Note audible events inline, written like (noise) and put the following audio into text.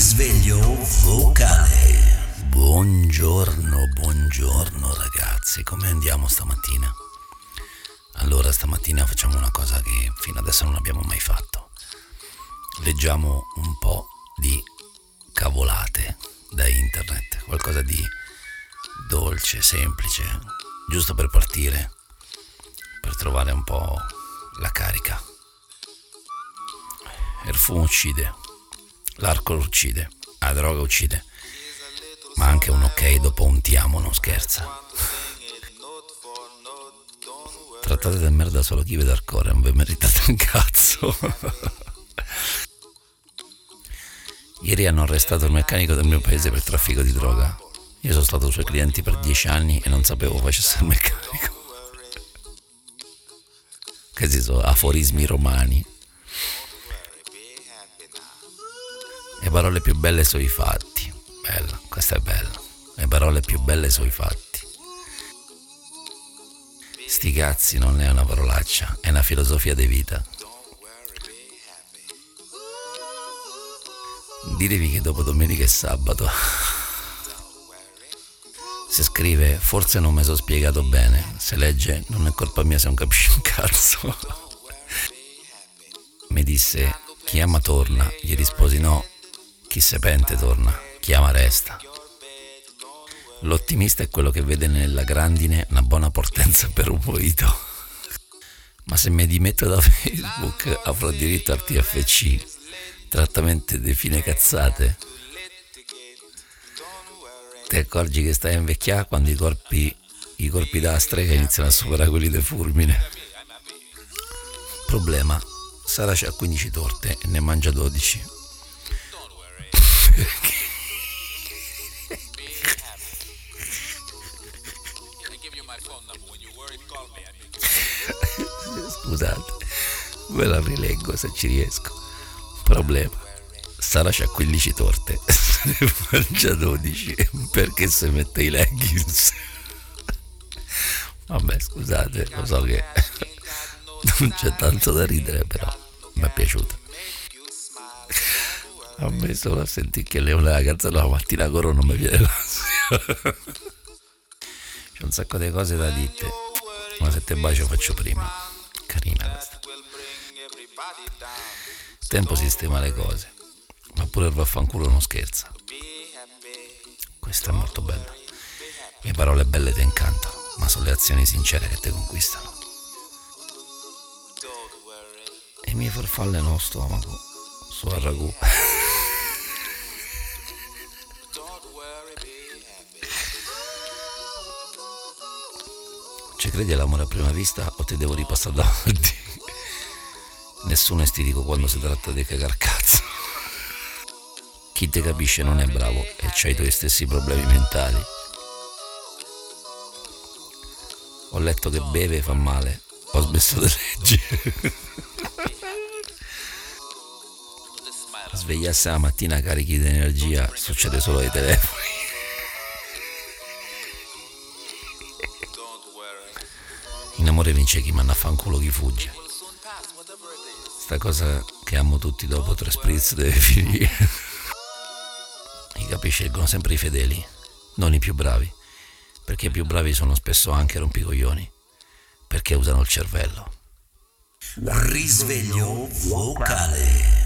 risveglio vocale. Buongiorno, buongiorno ragazzi, come andiamo stamattina? Allora stamattina facciamo una cosa che fino adesso non abbiamo mai fatto. Leggiamo un po' di cavolate da internet, qualcosa di dolce, semplice, giusto per partire, per trovare un po' la carica. Il fumo uccide, l'alcol uccide, la droga uccide, ma anche un ok dopo un ti amo non scherza. (laughs) Trattate di merda solo chi vede al cuore, non vi meritate un cazzo. (laughs) Ieri hanno arrestato il meccanico del mio paese per traffico di droga. Io sono stato suoi clienti per dieci anni e non sapevo facesse il meccanico. (laughs) Questi sono aforismi romani. Le parole più belle sono i fatti. Bella, questa è bella. Le parole più belle sono i fatti. Sti cazzi non è una parolaccia, è una filosofia di vita. Ditevi che dopo domenica e sabato (laughs) si scrive forse non mi sono spiegato bene, se legge non è colpa mia se non capisci un cazzo. (laughs) Mi disse chi ama torna, gli risposi no, chi se pente torna, chi ama resta. L'ottimista è quello che vede nella grandine una buona portenza per un mojito. Ma se mi dimetto da Facebook avrò diritto al TFC, trattamento di fine cazzate. Ti accorgi che stai a invecchiare quando i corpi, i corpi da strega iniziano a superare quelli di fulmine. Problema, Sara c'ha 15 torte e ne mangia 12. Scusate, ve la rileggo se ci riesco. Problema. Sara c'ha 15 torte, ne mangia 12 perché se mette i leggings. Vabbè, scusate, lo so che (laughs) non c'è tanto da ridere, però mi è piaciuto. A me solo a sentire che Leone la canzone la mattina coro non mi viene l'ansia. (laughs) C'è un sacco di cose da dite, ma se te bacio faccio prima. Carina questa. Il tempo sistema le cose, ma pure il vaffanculo non scherza. Questa è molto bella. Le parole belle ti incantano, ma sono le azioni sincere che ti conquistano. E i miei farfalle nello stomaco, su al ragù. (laughs) Credi all'amore a prima vista o ti devo ripassare davanti? (laughs) Nessuno è stitico quando si tratta di cagar cazzo. Chi ti capisce non è bravo e c'ha i tuoi stessi problemi mentali. Ho letto che beve fa male. Ho smesso di leggere. (laughs) Svegliarsi la mattina carichi di energia succede solo ai telefoni. In amore vince chi manda a fanculo chi fugge. Sta cosa che amo tutti dopo tre spritz deve (laughs) finire. I capi scelgono sempre i fedeli, non i più bravi, perché i più bravi sono spesso anche rompicoglioni, perché usano il cervello. Risveglio vocale.